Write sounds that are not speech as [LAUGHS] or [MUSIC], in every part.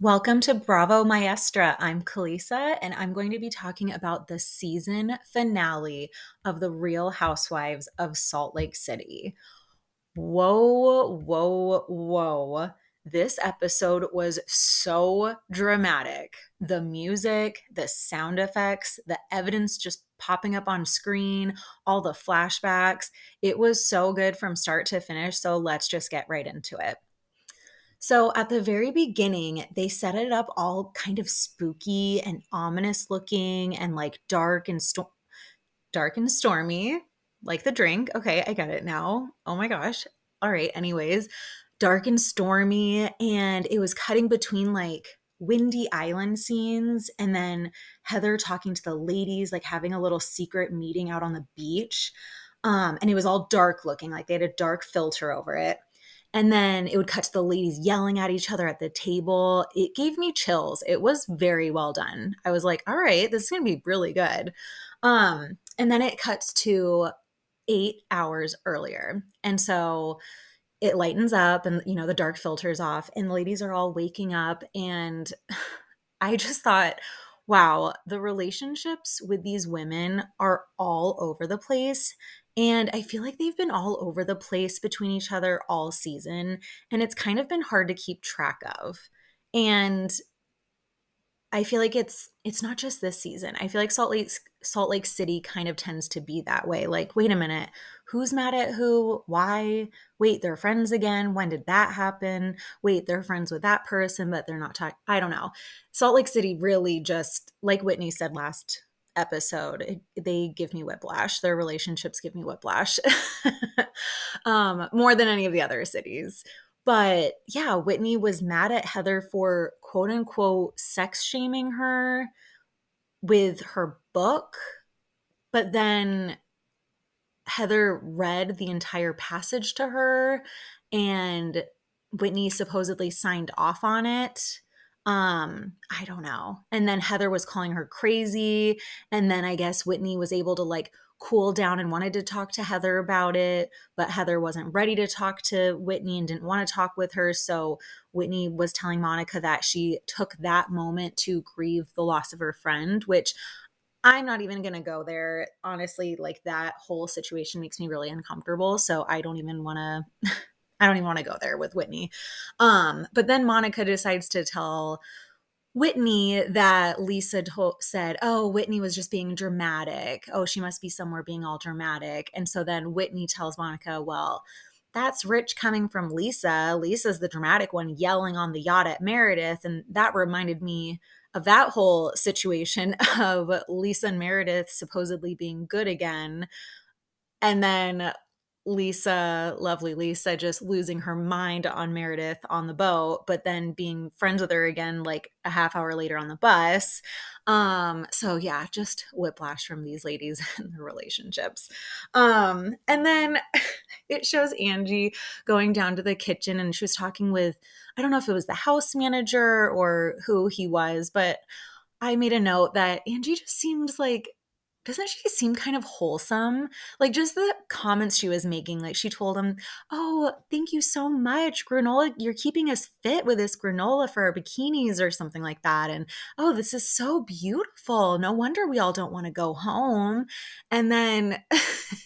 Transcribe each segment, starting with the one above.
Welcome to Bravo Maestra. I'm Calisa, and I'm going to be talking about the season finale of The Real Housewives of Salt Lake City. Whoa, whoa, whoa. This episode was so dramatic. The music, the sound effects, the evidence just popping up on screen, all the flashbacks. It was so good from start to finish. So let's just get right into it. So at the very beginning, they set it up all kind of spooky and ominous looking and like dark and sto- dark and stormy, like the drink. Okay, I get it now. Oh my gosh. All right, anyways, dark and stormy and it was cutting between like windy island scenes and then Heather talking to the ladies like having a little secret meeting out on the beach. Um, and it was all dark looking, like they had a dark filter over it. And then it would cut to the ladies yelling at each other at the table. It gave me chills. It was very well done. I was like, all right, this is going to be really good. Um, and then it cuts to eight hours earlier. And so it lightens up and, you know, the dark filters off, and the ladies are all waking up. And [SIGHS] I just thought, wow, the relationships with these women are all over the place. And I feel like they've been all over the place between each other all season. And it's kind of been hard to keep track of. And I feel like it's it's not just this season. I feel like Salt Lake Salt Lake City kind of tends to be that way. Like, wait a minute, who's mad at who? Why? Wait, they're friends again. When did that happen? Wait, they're friends with that person, but they're not talking. I don't know. Salt Lake City really just like Whitney said last episode they give me whiplash. Their relationships give me whiplash. [LAUGHS] Um, more than any of the other cities. But yeah whitney was mad at heather for quote unquote sex shaming her with her book. But then heather read the entire passage to her and whitney supposedly signed off on it um i don't know. And then heather was calling her crazy and then i guess whitney was able to like cool down and wanted to talk to heather about it but heather wasn't ready to talk to whitney and didn't want to talk with her so whitney was telling monica that she took that moment to grieve the loss of her friend which i'm not even going to go there. Honestly like that whole situation makes me really uncomfortable so i don't even want to [LAUGHS] I don't even want to go there with Whitney. Um, but then Monica decides to tell Whitney that Lisa said, Oh, Whitney was just being dramatic. Oh, she must be somewhere being all dramatic. And so then Whitney tells Monica, Well, that's rich coming from Lisa. Lisa's the dramatic one yelling on the yacht at Meredith. And that reminded me of that whole situation [LAUGHS] of Lisa and Meredith supposedly being good again. And then Lisa, lovely Lisa, just losing her mind on Meredith on the boat, but then being friends with her again like a half hour later on the bus. Um, so yeah, just whiplash from these ladies [LAUGHS] and their relationships. Um, and then [LAUGHS] it shows Angie going down to the kitchen and she was talking with, I don't know if it was the house manager or who he was, but I made a note that Angie just seems like doesn't she seem kind of wholesome? Like just the comments she was making. Like she told him, Oh, thank you so much. Granola, you're keeping us fit with this granola for our bikinis or something like that. And oh, this is so beautiful. No wonder we all don't want to go home. And then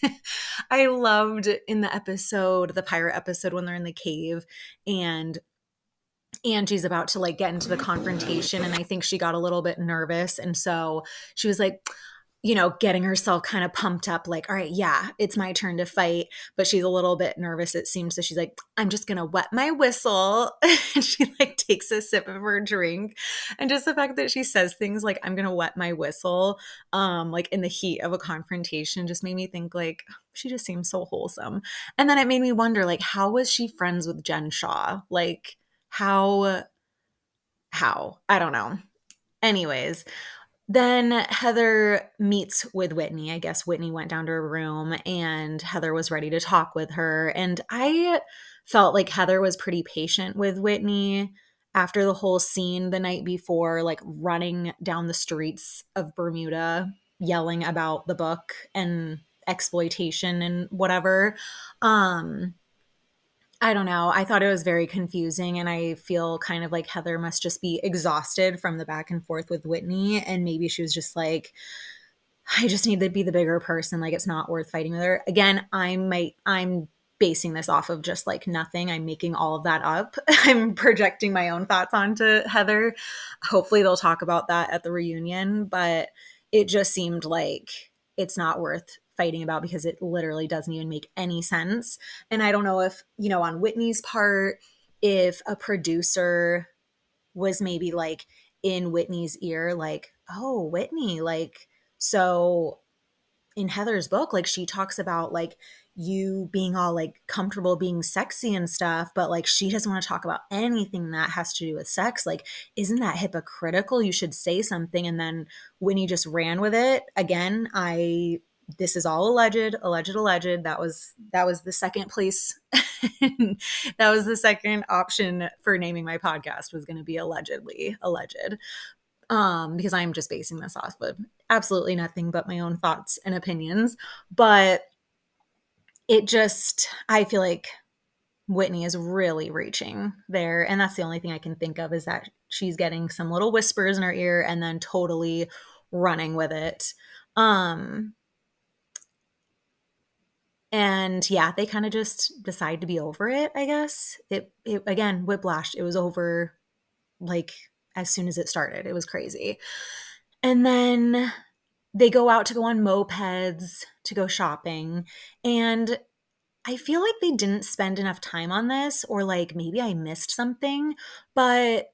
[LAUGHS] I loved in the episode, the pirate episode, when they're in the cave and Angie's about to like get into the confrontation and I think she got a little bit nervous and so she was like you know, getting herself kind of pumped up, like, all right, yeah, it's my turn to fight. But she's a little bit nervous, it seems. So she's like, I'm just gonna wet my whistle. [LAUGHS] and she like takes a sip of her drink. And just the fact that she says things like, I'm gonna wet my whistle, um, like in the heat of a confrontation, just made me think like she just seems so wholesome. And then it made me wonder, like, how was she friends with Jen Shah? Like, how how? I don't know. Anyways, then Heather meets with Whitney. I guess Whitney went down to her room and Heather was ready to talk with her. And I felt like Heather was pretty patient with Whitney after the whole scene the night before, like running down the streets of Bermuda, yelling about the book and exploitation and whatever. Um, I don't know. I thought it was very confusing, and I feel kind of like Heather must just be exhausted from the back and forth with Whitney, and maybe she was just like, I just need to be the bigger person. Like it's not worth fighting with her. Again, I might I'm basing this off of just like nothing. I'm making all of that up. [LAUGHS] I'm projecting my own thoughts onto Heather. Hopefully they'll talk about that at the reunion, but it just seemed like it's not worth fighting about because it literally doesn't even make any sense. And I don't know if, you know, on Whitney's part, if a producer was maybe like in Whitney's ear, like, oh, Whitney, like, so in Heather's book, like she talks about like you being all like comfortable being sexy and stuff, but like she doesn't want to talk about anything that has to do with sex. Like, isn't that hypocritical? You should say something. And then Whitney just ran with it. Again, I this is all alleged, alleged, alleged. That was that was the second place. [LAUGHS] that was the second option for naming my podcast was going to be allegedly alleged um, because I'm just basing this off of absolutely nothing but my own thoughts and opinions. But it just, I feel like Whitney is really reaching there. And that's the only thing I can think of is that she's getting some little whispers in her ear and then totally running with it. Um, and yeah, they kind of just decide to be over it, I guess. It, it again, whiplash. It was over like as soon as it started. It was crazy. And then they go out to go on mopeds to go shopping. And I feel like they didn't spend enough time on this, or like maybe I missed something. But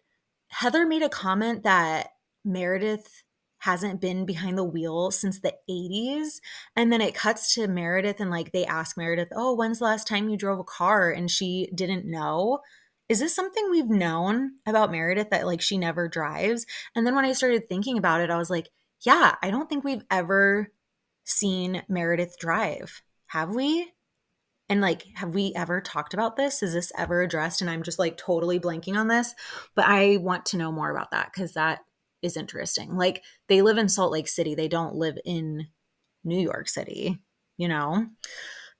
Heather made a comment that Meredith hasn't been behind the wheel since the 80s. And then it cuts to Meredith and like they ask Meredith, Oh, when's the last time you drove a car? And she didn't know is this something we've known about Meredith that like she never drives? And then when I started thinking about it, I was like, yeah, I don't think we've ever seen Meredith drive. Have we? And like, have we ever talked about this? Is this ever addressed? And I'm just like totally blanking on this, but I want to know more about that because that is interesting. Like, they live in Salt Lake City, they don't live in New York City, you know?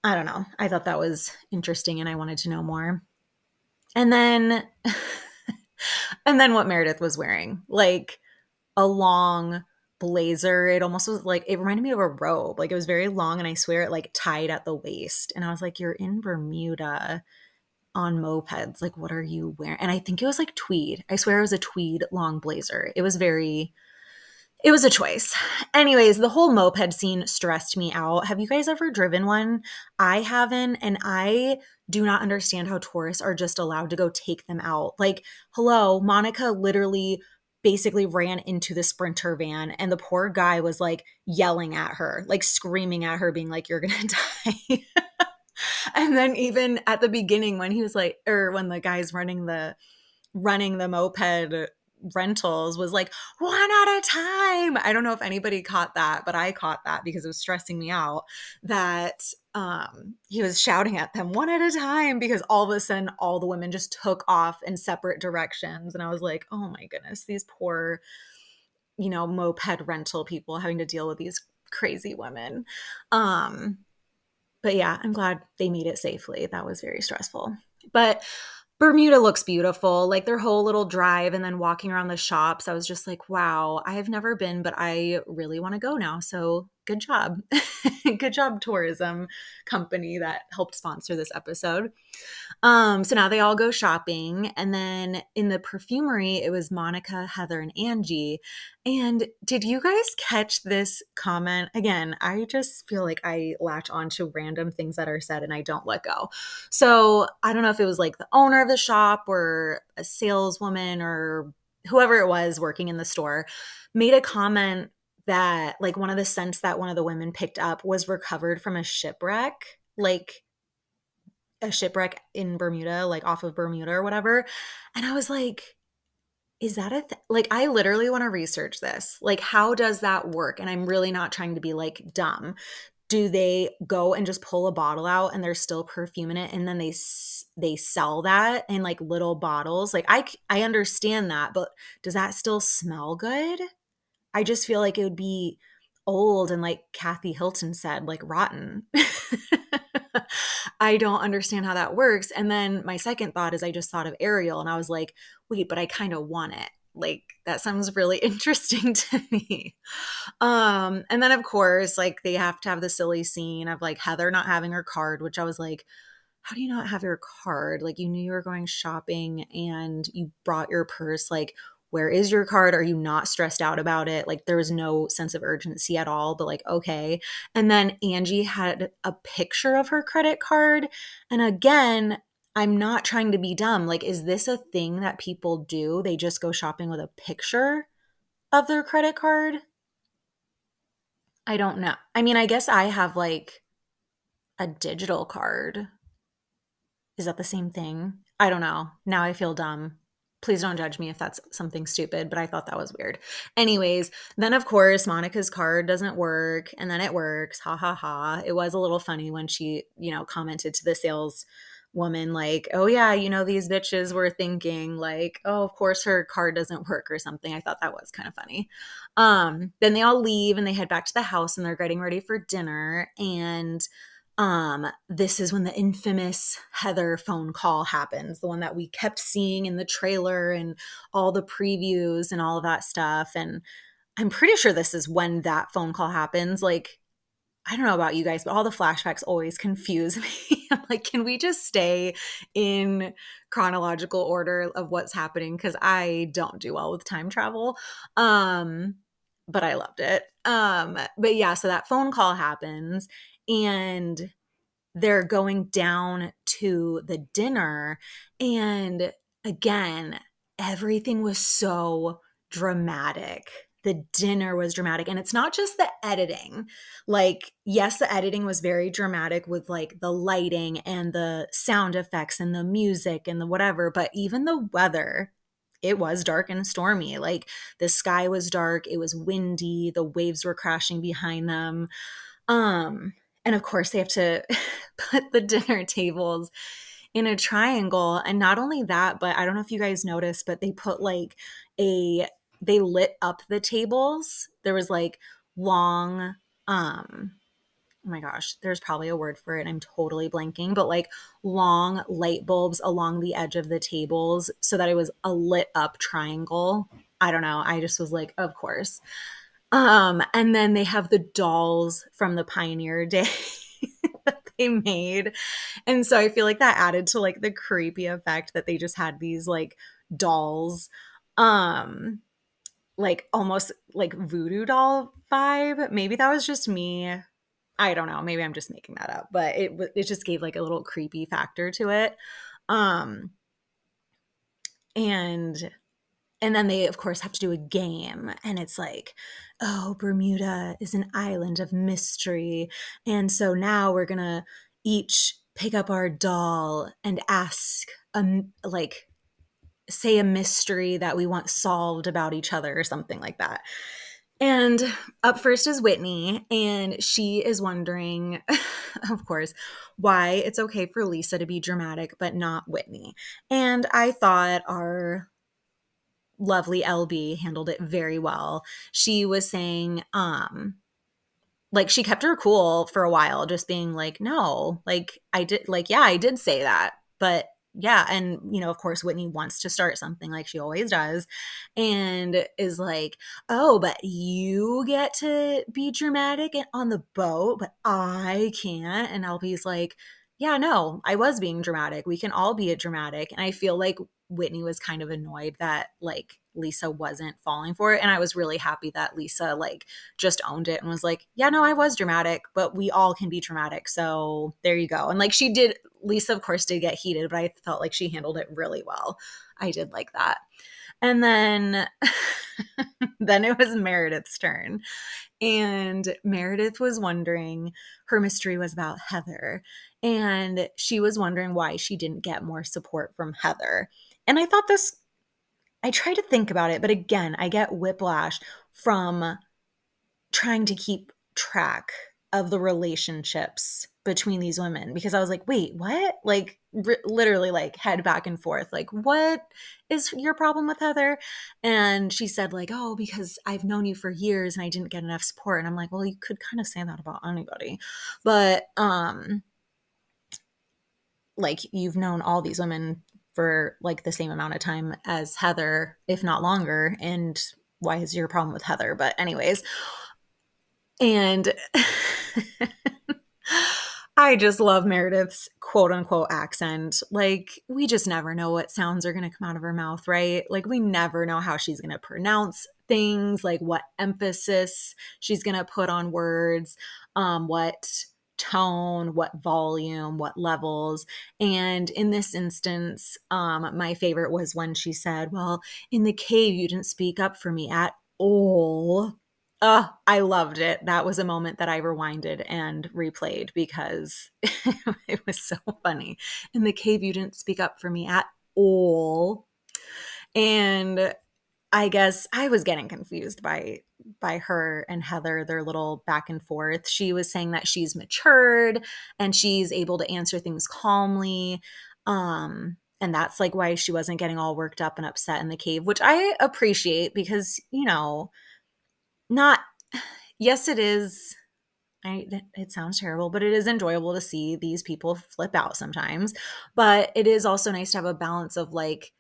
I don't know. I thought that was interesting and I wanted to know more. And then [LAUGHS] and then what Meredith was wearing, like a long blazer. It almost was like it reminded me of a robe. Like it was very long and I swear it like tied at the waist. And I was like, You're in Bermuda on mopeds. Like, what are you wearing? And I think it was like tweed. I swear it was a tweed long blazer. It was very it was a choice. Anyways, the whole moped scene stressed me out. Have you guys ever driven one? I haven't, and I do not understand how tourists are just allowed to go take them out. Like, hello, Monica literally basically ran into the sprinter van and the poor guy was like yelling at her, like screaming at her being like you're to [LAUGHS] die. [LAUGHS] and then even at the beginning when he was like or when the guy's running the running the moped rentals was like one at a time. I don't know if anybody caught that, but I caught that because it was stressing me out that um, he was shouting at them one at a time because all of a sudden all the women just took off in separate directions. And I was like, oh my goodness, these poor, you know, moped rental people having to deal with these crazy women. Um, but yeah, I'm glad they made it safely. That was very stressful. But Bermuda looks beautiful. Like their whole little drive and then walking around the shops. I was just like, wow, I have never been, but I really want to go now. So good job. [LAUGHS] good job, tourism company that helped sponsor this episode. Um, so now they all go shopping. And then in the perfumery, it was Monica, Heather, and Angie. And did you guys catch this comment? Again, I just feel like I latch onto random things that are said and I don't let go. So I don't know if it was like the owner of the shop or a saleswoman or whoever it was working in the store made a comment that like one of the scents that one of the women picked up was recovered from a shipwreck, like a shipwreck in Bermuda, like off of Bermuda or whatever. And I was like, is that a th-? like I literally want to research this. Like how does that work? And I'm really not trying to be like dumb. Do they go and just pull a bottle out and there's still perfume in it and then they they sell that in like little bottles? Like I I understand that, but does that still smell good? I just feel like it would be old and like Kathy Hilton said, like rotten. [LAUGHS] I don't understand how that works. And then my second thought is I just thought of Ariel and I was like, wait, but I kind of want it. Like that sounds really [LAUGHS] interesting to me. Um, and then of course, like they have to have the silly scene of like Heather not having her card, which I was like, how do you not have your card? Like you knew you were going shopping and you brought your purse. Like, where is your card? Are you not stressed out about it? Like there was no sense of urgency at all, but like, okay. And then Angie had a picture of her credit card. And again, I'm not trying to be dumb. Like, is this a thing that people do? They just go shopping with a picture of their credit card? I don't know. I mean, I guess I have like a digital card. Is that the same thing? I don't know. Now I feel dumb please don't judge me if that's something stupid, but I thought that was weird. Anyways, then of course, Monica's card doesn't work and then it works. Ha ha ha. It was a little funny when she, you know, commented to the sales woman like oh yeah you know these bitches were thinking like oh of course her card doesn't work or something i thought that was kind of funny um then they all leave and they head back to the house and they're getting ready for dinner and um this is when the infamous heather phone call happens the one that we kept seeing in the trailer and all the previews and all of that stuff and i'm pretty sure this is when that phone call happens like i don't know about you guys but all the flashbacks always [LAUGHS] confuse me. I'm like can we just stay in chronological order of what's happening? Because i don't do well with time travel um but i loved it. Um but yeah so that phone call happens and they're going down to the dinner and again everything was so dramatic. The dinner was dramatic and it's not just the editing. Like yes the editing was very dramatic with like the lighting and the sound effects and the music and the whatever but even the weather it was dark and stormy. Like the sky was dark it was windy the waves were crashing behind them. Um and of course, they have to [LAUGHS] put the dinner tables in a triangle. And not only that, but I don't know if you guys noticed, but they put like a, they lit up the tables. There was like long, um, oh my gosh, there's probably a word for it. I'm totally blanking, but like long light bulbs along the edge of the tables so that it was a lit up triangle. I don't know. I just was like, of course. Um, and then they have the dolls from the Pioneer [LAUGHS] Day that they made. And so I feel like that added to like the creepy effect that they just had these like dolls um like almost like voodoo doll vibe. Maybe that was just me. I don't know. Maybe I'm just making that up, but it it just gave like a little creepy factor to it. Um and and then they of course have to do a game and it's like oh bermuda is an island of mystery and so now we're gonna each pick up our doll and ask a like say a mystery that we want solved about each other or something like that and up first is Whitney, and she is wondering, [LAUGHS] of course, why it's okay for Lisa to be dramatic, but not Whitney. And I thought our lovely LB handled it very well. She was saying, um, like she kept her cool for a while, just being like, no, like I did, like, yeah, I did say that, but yeah. And, you know, of course, Whitney wants to start something like she always does and is like, oh, but you get to be dramatic on the boat, but I can't. And LB's like, yeah, no, I was being dramatic. We can all be a dramatic. And I feel like Whitney was kind of annoyed that like Lisa wasn't falling for it. And I was really happy that Lisa like just owned it and was like, yeah, no, I was dramatic, but we all can be dramatic. So there you go. And like she did, Lisa, of course, did get heated, but I felt like she handled it really well. I did like that. And then [LAUGHS] then it was Meredith's turn. And Meredith was wondering her mystery was about Heather. And she was wondering why she didn't get more support from Heather. And I thought this, I try to think about it, but again, I get whiplash from trying to keep track of the relationships between these women because I was like, wait, what? Like, r- literally, like, head back and forth. Like, what is your problem with Heather? And she said, like, oh, because I've known you for years and I didn't get enough support. And I'm like, well, you could kind of say that about anybody. But, um, like you've known all these women for like the same amount of time as Heather, if not longer. And why is your problem with Heather? But, anyways, and [LAUGHS] I just love Meredith's quote unquote accent. Like, we just never know what sounds are going to come out of her mouth, right? Like, we never know how she's going to pronounce things, like what emphasis she's going to put on words, um, what tone, what volume, what levels. And in this instance, um, my favorite was when she said, Well, in the cave, you didn't speak up for me at all. Oh, I loved it. That was a moment that I rewinded and replayed because [LAUGHS] it was so funny. In the cave, you didn't speak up for me at all. And I guess I was getting confused by by her and Heather, their little back and forth. She was saying that she's matured and she's able to answer things calmly. Um, and that's like why she wasn't getting all worked up and upset in the cave, which I appreciate because, you know, not yes, it is. I, it sounds terrible, but it is enjoyable to see these people flip out sometimes. But it is also nice to have a balance of like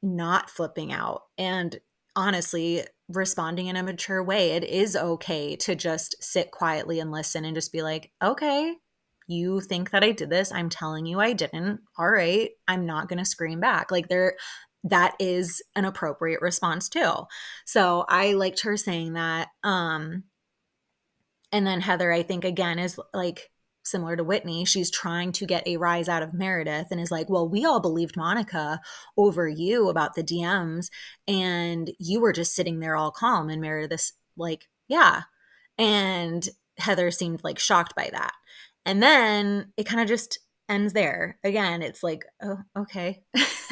not flipping out and honestly responding in a mature way. It is okay to just sit quietly and listen and just be like, okay, you think that I did this. I'm telling you I didn't. All right. I'm not going to scream back. Like there, that is an appropriate response too. So I liked her saying that. Um, and then Heather, I think again is like similar to Whitney, she's trying to get a rise out of Meredith and is like, Well, we all believed Monica over you about the DMs, and you were just sitting there all calm. And Meredith's like, Yeah. And Heather seemed like shocked by that. And then it kind of just ends there. Again, it's like, Oh, okay.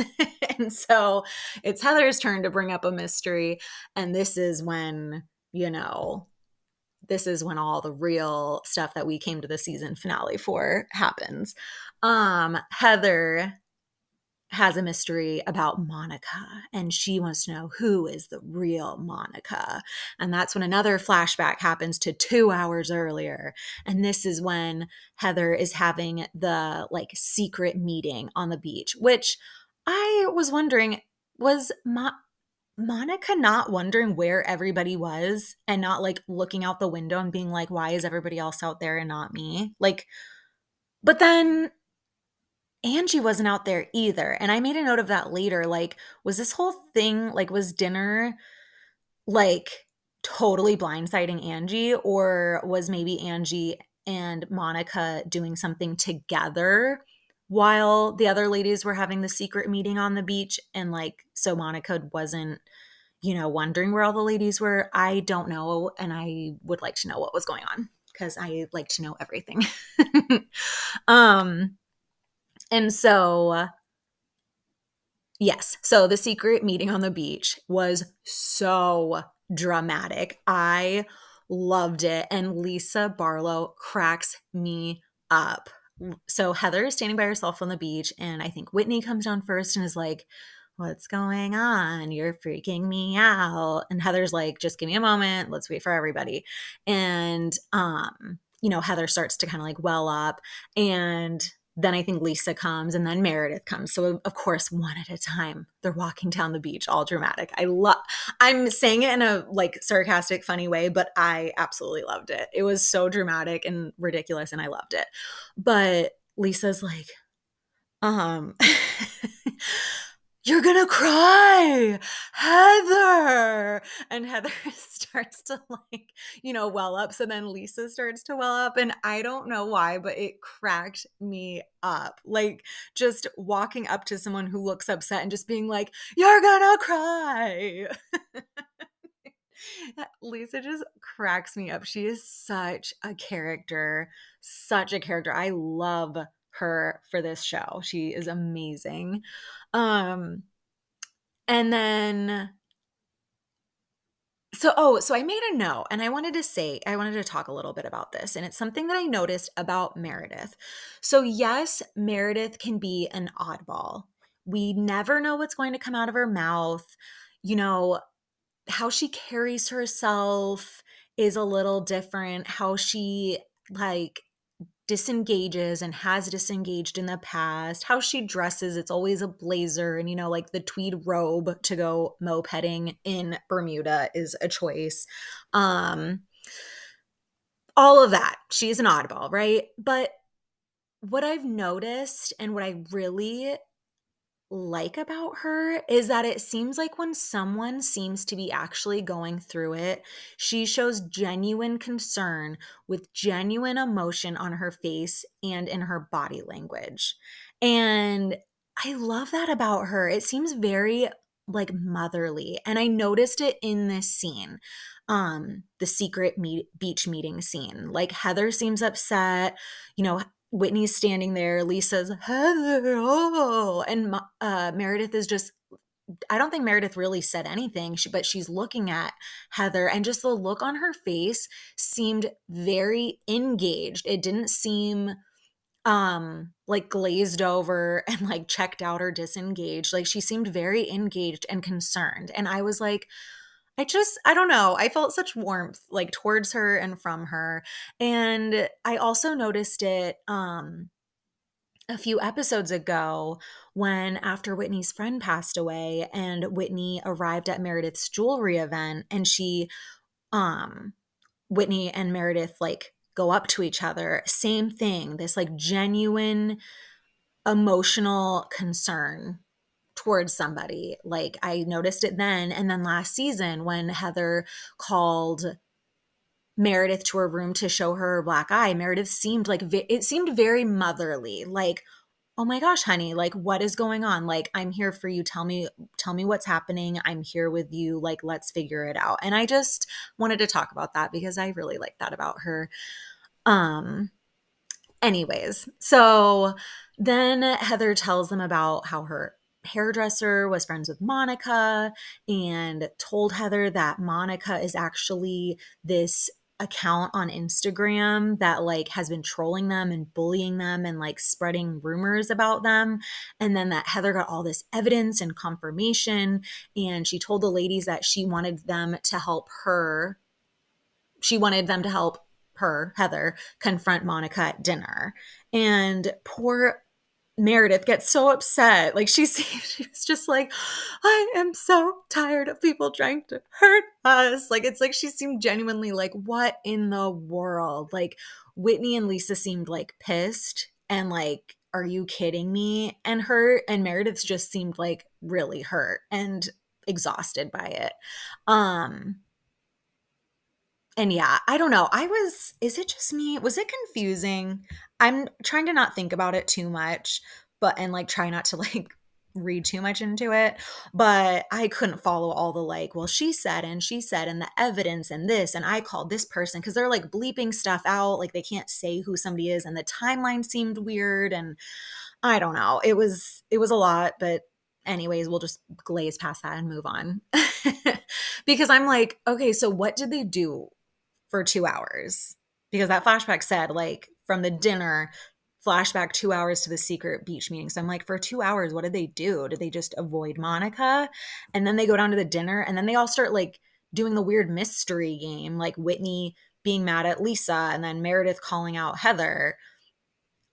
[LAUGHS] and so it's Heather's turn to bring up a mystery. And this is when, you know, this is when all the real stuff that we came to the season finale for happens. Um, Heather has a mystery about Monica and she wants to know who is the real Monica. And that's when another flashback happens to 2 hours earlier. And this is when Heather is having the like secret meeting on the beach, which I was wondering was Mo- Monica not wondering where everybody was and not like looking out the window and being like, why is everybody else out there and not me? Like, but then Angie wasn't out there either. And I made a note of that later. Like, was this whole thing, like, was dinner like totally blindsiding Angie, or was maybe Angie and Monica doing something together while the other ladies were having the secret meeting on the beach and like so Monica wasn't you know wondering where all the ladies were I don't know and I would like to know what was going on because I like to know everything. [LAUGHS] Um and so yes so the secret meeting on the beach was so dramatic. I loved it and Lisa Barlow cracks me up so Heather is standing by herself on the beach, and I think Whitney comes down first and is like, What's going on? You're freaking me out. And Heather's like, Just give me a moment. Let's wait for everybody. And, um, you know, Heather starts to kind of like well up. And then I think Lisa comes and then Meredith comes. So of course, one at a time, they're walking down the beach, all dramatic. I love I'm saying it in a like sarcastic, funny way, but I absolutely loved it. It was so dramatic and ridiculous, and I loved it. But Lisa's like, um [LAUGHS] you're gonna cry, Heather. And Heather [LAUGHS] starts to like, you know, well up. So then Lisa starts to well up. And I don't know why, but it cracked me up. Like just walking up to someone who looks upset and just being like, you're gonna cry. [LAUGHS] Lisa just cracks me up. She is such a character, such a character. I love her for this show. She is amazing. Um and then so oh, so I made a note and I wanted to say I wanted to talk a little bit about this and it's something that I noticed about Meredith. So yes, Meredith can be an oddball. We never know what's going to come out of her mouth. You know, how she carries herself is a little different. How she like disengages and has disengaged in the past, how she dresses, it's always a blazer and you know like the tweed robe to go mopeding in Bermuda is a choice. Um all of that. She's an oddball, right? But what I've noticed and what I really like about her is that it seems like when someone seems to be actually going through it, she shows genuine concern with genuine emotion on her face and in her body language. And I love that about her. It seems very like motherly. And I noticed it in this scene. Um the secret meet- beach meeting scene. Like Heather seems upset, you know, Whitney's standing there. Lisa's Heather, oh, and uh, Meredith is just. I don't think Meredith really said anything, but she's looking at Heather, and just the look on her face seemed very engaged. It didn't seem um like glazed over [LAUGHS] and like checked out or disengaged. Like she seemed very engaged and concerned, and I was like I just, I don't know. I felt such warmth like towards her and from her. And I also noticed it um a few episodes ago when after Whitney's friend passed away and Whitney arrived at Meredith's jewelry event and she um Whitney and Meredith like go up to each other. Same thing, this like genuine emotional concern towards somebody. Like I noticed it then. And then last season when Heather called Meredith to her room to show her black eye, Meredith seemed like it seemed very motherly. Like, oh my gosh, honey, like what is going on? Like I'm here for you. Tell me tell me what's happening. I'm here with you. Like let's figure it out. And I just wanted to talk about that because I really like that about her. Um anyways, so then Heather tells them about how her hairdresser was friends with Monica and told Heather that Monica is actually this account on Instagram that like has been trolling them and bullying them and like spreading rumors about them and then that Heather got all this evidence and confirmation and she told the ladies that she wanted them to help her she wanted them to help her Heather confront Monica at dinner. And poor Meredith gets so upset. Like she [LAUGHS] seemed, she was just like, I am so tired of people trying to hurt us. Like it's like she seemed genuinely like, what in the world? Like Whitney and Lisa seemed like pissed and like, are you kidding me? And her and Meredith just seemed like really hurt and exhausted by it. Um and yeah, I don't know. I was, is it just me? Was it confusing? I'm trying to not think about it too much, but, and like try not to [LAUGHS] like read too much into it. But I couldn't follow all the like, well, she said, and she said, and the evidence, and this, and I called this person because they're like bleeping stuff out. Like they can't say who somebody is. And the timeline seemed weird. And I don't know. It was, it was a lot, but anyways, we'll just glaze past that and move on. [LAUGHS] because I'm like, okay, so what did they do for two hours because that flashback said like from the dinner flashback two hours to the secret beach meeting. So I'm like, for two hours, what did they do? Did they just avoid Monica? And then they go down to the dinner and then they all start like doing the weird mystery game, like Whitney being mad at Lisa and then Meredith calling out Heather,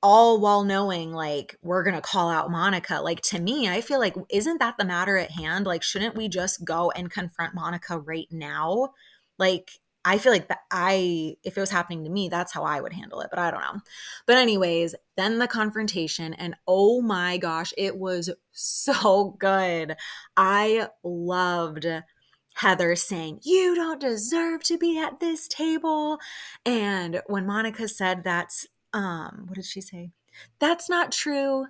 all while knowing like we're going to call out Monica. Like to me, I feel like, isn't that the matter at hand? Like, shouldn't we just go and confront Monica right now? Like, I feel like I, if it was happening to me, that's how I would handle it, but I don't know. But, anyways, then the confrontation, and oh my gosh, it was so good. I loved Heather saying, You don't deserve to be at this table. And when Monica said that's, um, what did she say? That's not true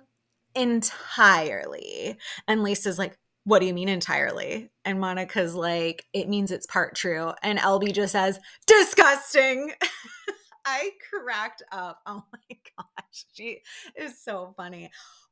entirely. And Lisa's like, what do you mean entirely? And Monica's like, it means it's part true. And LB just says, disgusting. [LAUGHS] I cracked up. Oh [LAUGHS] my gosh. She is so funny.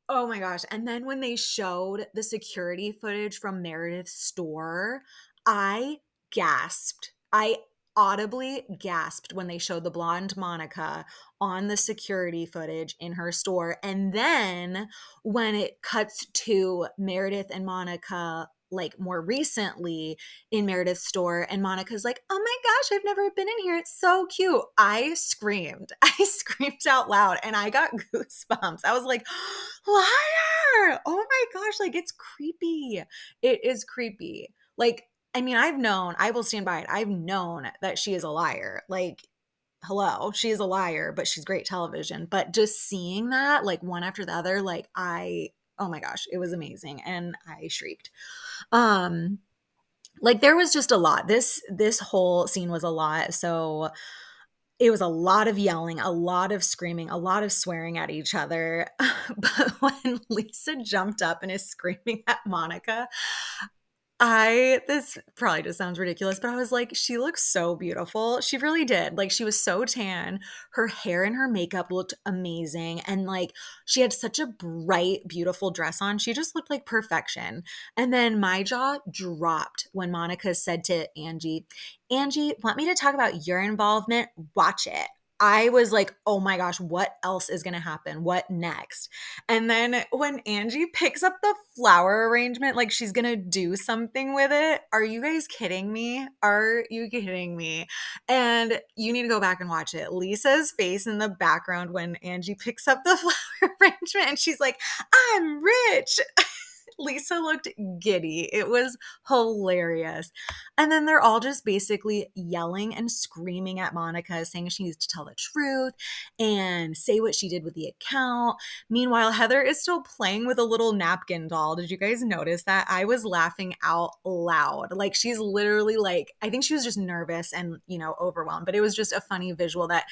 Oh my gosh. And then when they showed the security footage from Meredith's store, I gasped. I audibly gasped when they showed the blonde Monica on the security footage in her store. And then when it cuts to Meredith and Monica like more recently in Meredith's store and Monica's like, "Oh my gosh, I've never been in here. It's so cute." I screamed. [LAUGHS] I screamed out loud and I got [LAUGHS] goosebumps. I was like, "Liar! Oh my gosh, like it's creepy. It is creepy." Like I mean, I've known, I will stand by it. I've known that she is a liar. Like hello, she is a liar, but she's great television. But just seeing that like one after the other, like I oh my gosh, it was amazing and I shrieked. Um like there was just a lot. This this whole scene was a lot. So it was a lot of yelling, a lot of screaming, a lot of swearing at each other. [LAUGHS] but when Lisa jumped up and is screaming at Monica, I this probably just sounds ridiculous, but I was like, she looks so beautiful. She really did. Like she was so tan. Her hair and her makeup looked amazing. And like she had such a bright, beautiful dress on. She just looked like perfection. And then my jaw dropped when Monica said to Angie, Angie, want me to talk about your involvement? Watch it. I was like, oh my gosh, what else is going to happen? What next? And then when Angie picks up the flower arrangement, like she's going to do something with it. Are you guys kidding me? Are you kidding me? And you need to go back and watch it. Lisa's face in the background when Angie picks up the [LAUGHS] flower arrangement and she's like, I'm rich. [LAUGHS] Lisa looked giddy. It was hilarious. And then they're all just basically yelling and screaming at Monica, saying she needs to tell the truth and say what she did with the account. Meanwhile, Heather is still playing with a little napkin doll. Did you guys notice that? I was laughing out loud. Like she's literally like, I think she was just nervous and, you know, overwhelmed, but it was just a funny visual that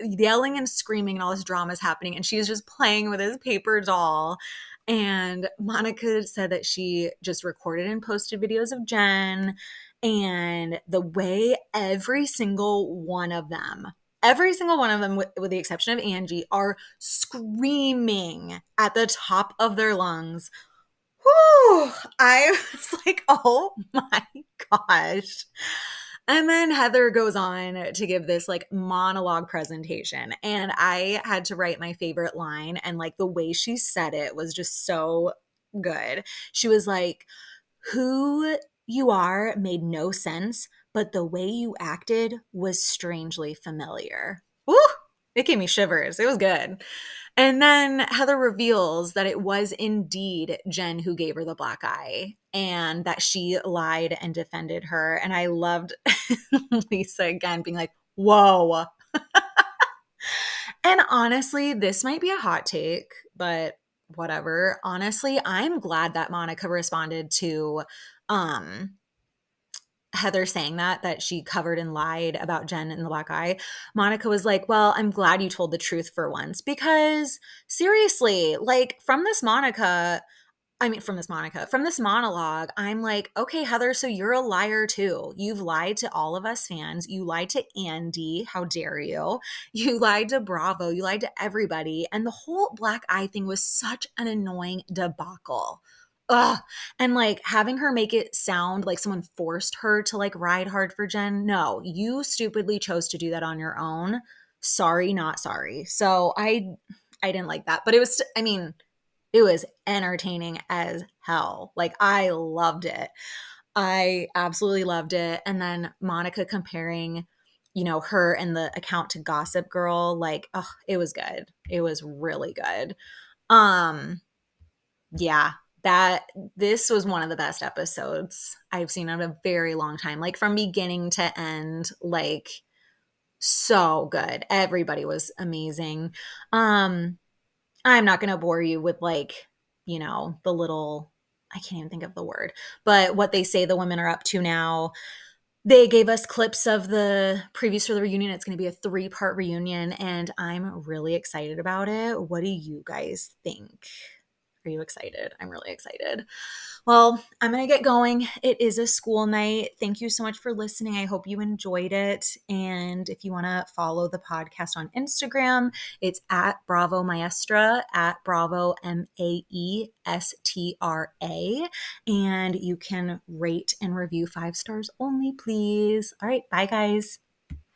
yelling and screaming and all this drama is happening and she's just playing with his paper doll and Monica said that she just recorded and posted videos of Jen. And the way every single one of them, every single one of them, with, with the exception of Angie, are screaming at the top of their lungs. Whew, I [LAUGHS] was like, oh my gosh. And then Heather goes on to give this like monologue presentation. And I had to write my favorite line. And like the way she said it was just so good. She was like, Who you are made no sense, but the way you acted was strangely familiar. It gave me shivers. It was good. And then Heather reveals that it was indeed Jen who gave her the black eye and that she lied and defended her. And I loved [LAUGHS] Lisa again being like, whoa. [LAUGHS] and honestly, this might be a hot take, but whatever. Honestly, I'm glad that Monica responded to um Heather saying that, that she covered and lied about Jen and the black eye, Monica was like, Well, I'm glad you told the truth for once. Because seriously, like from this Monica, I mean, from this Monica, from this monologue, I'm like, okay, Heather, so you're a liar too. You've lied to all of us fans. You lied to Andy. How dare you? [LAUGHS] You lied to Bravo. You lied to everybody. And the whole black eye thing was such an annoying debacle ugh. And like having her make it sound like someone forced her to like ride hard for Jen. No, you stupidly chose to do that on your own. Sorry, not sorry. So I I didn't like that. But it was I mean, it was entertaining as hell. Like I loved it. I absolutely loved it. And then Monica comparing, you know, her and the account to Gossip Girl, like, oh, it was good. It was really good. Um, yeah, that this was one of the best episodes I've seen in a very long time. Like from beginning to end, like so good. Everybody was amazing. Um I'm not going to bore you with like, you know, the little I can't even think of the word, but what they say the women are up to now. They gave us clips of the previews for the reunion. It's going to be a three part reunion, and I'm really excited about it. What do you guys think? Are you excited? I'm really excited. Well, I'm going to get going. It is a school night. Thank you so much for listening. I hope you enjoyed it. And if you want to follow the podcast on Instagram, it's at Bravo Maestra, at Bravo M A E S T R A. And you can rate and review five stars only, please. All right. Bye, guys.